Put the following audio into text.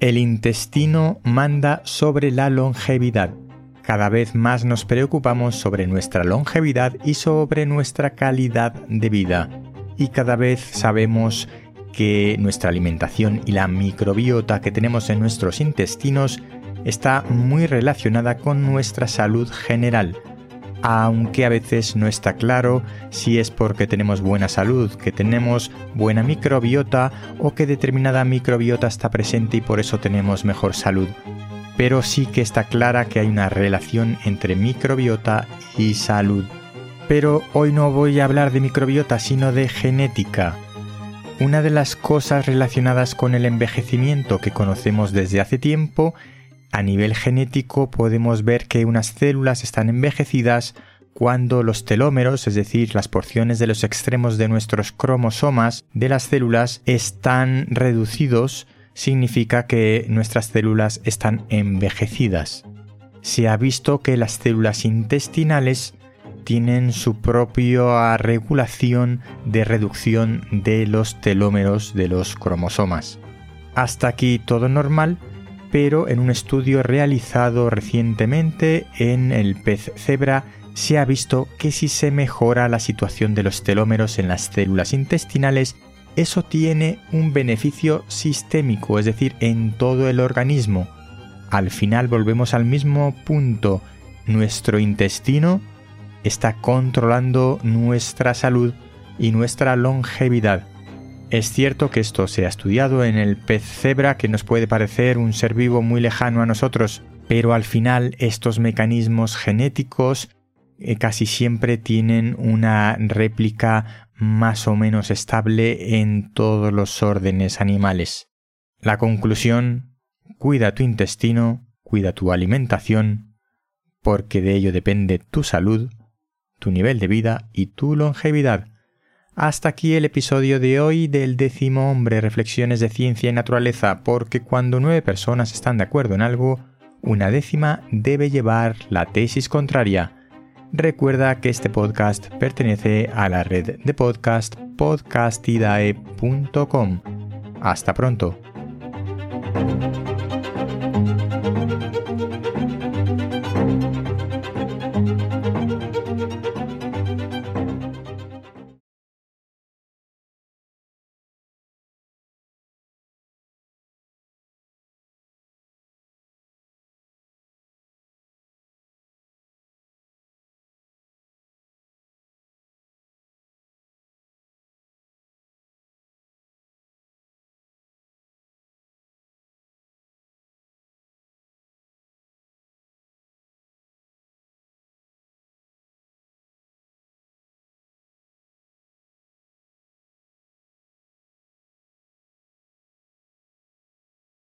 El intestino manda sobre la longevidad. Cada vez más nos preocupamos sobre nuestra longevidad y sobre nuestra calidad de vida. Y cada vez sabemos que nuestra alimentación y la microbiota que tenemos en nuestros intestinos está muy relacionada con nuestra salud general aunque a veces no está claro si es porque tenemos buena salud, que tenemos buena microbiota o que determinada microbiota está presente y por eso tenemos mejor salud. Pero sí que está clara que hay una relación entre microbiota y salud. Pero hoy no voy a hablar de microbiota, sino de genética. Una de las cosas relacionadas con el envejecimiento que conocemos desde hace tiempo a nivel genético podemos ver que unas células están envejecidas cuando los telómeros, es decir, las porciones de los extremos de nuestros cromosomas de las células, están reducidos, significa que nuestras células están envejecidas. Se ha visto que las células intestinales tienen su propia regulación de reducción de los telómeros de los cromosomas. Hasta aquí todo normal, pero en un estudio realizado recientemente en el pez cebra se ha visto que si se mejora la situación de los telómeros en las células intestinales, eso tiene un beneficio sistémico, es decir, en todo el organismo. Al final volvemos al mismo punto. Nuestro intestino está controlando nuestra salud y nuestra longevidad. Es cierto que esto se ha estudiado en el pez cebra, que nos puede parecer un ser vivo muy lejano a nosotros, pero al final estos mecanismos genéticos eh, casi siempre tienen una réplica más o menos estable en todos los órdenes animales. La conclusión, cuida tu intestino, cuida tu alimentación, porque de ello depende tu salud, tu nivel de vida y tu longevidad. Hasta aquí el episodio de hoy del décimo hombre Reflexiones de Ciencia y Naturaleza, porque cuando nueve personas están de acuerdo en algo, una décima debe llevar la tesis contraria. Recuerda que este podcast pertenece a la red de podcast podcastidae.com. Hasta pronto.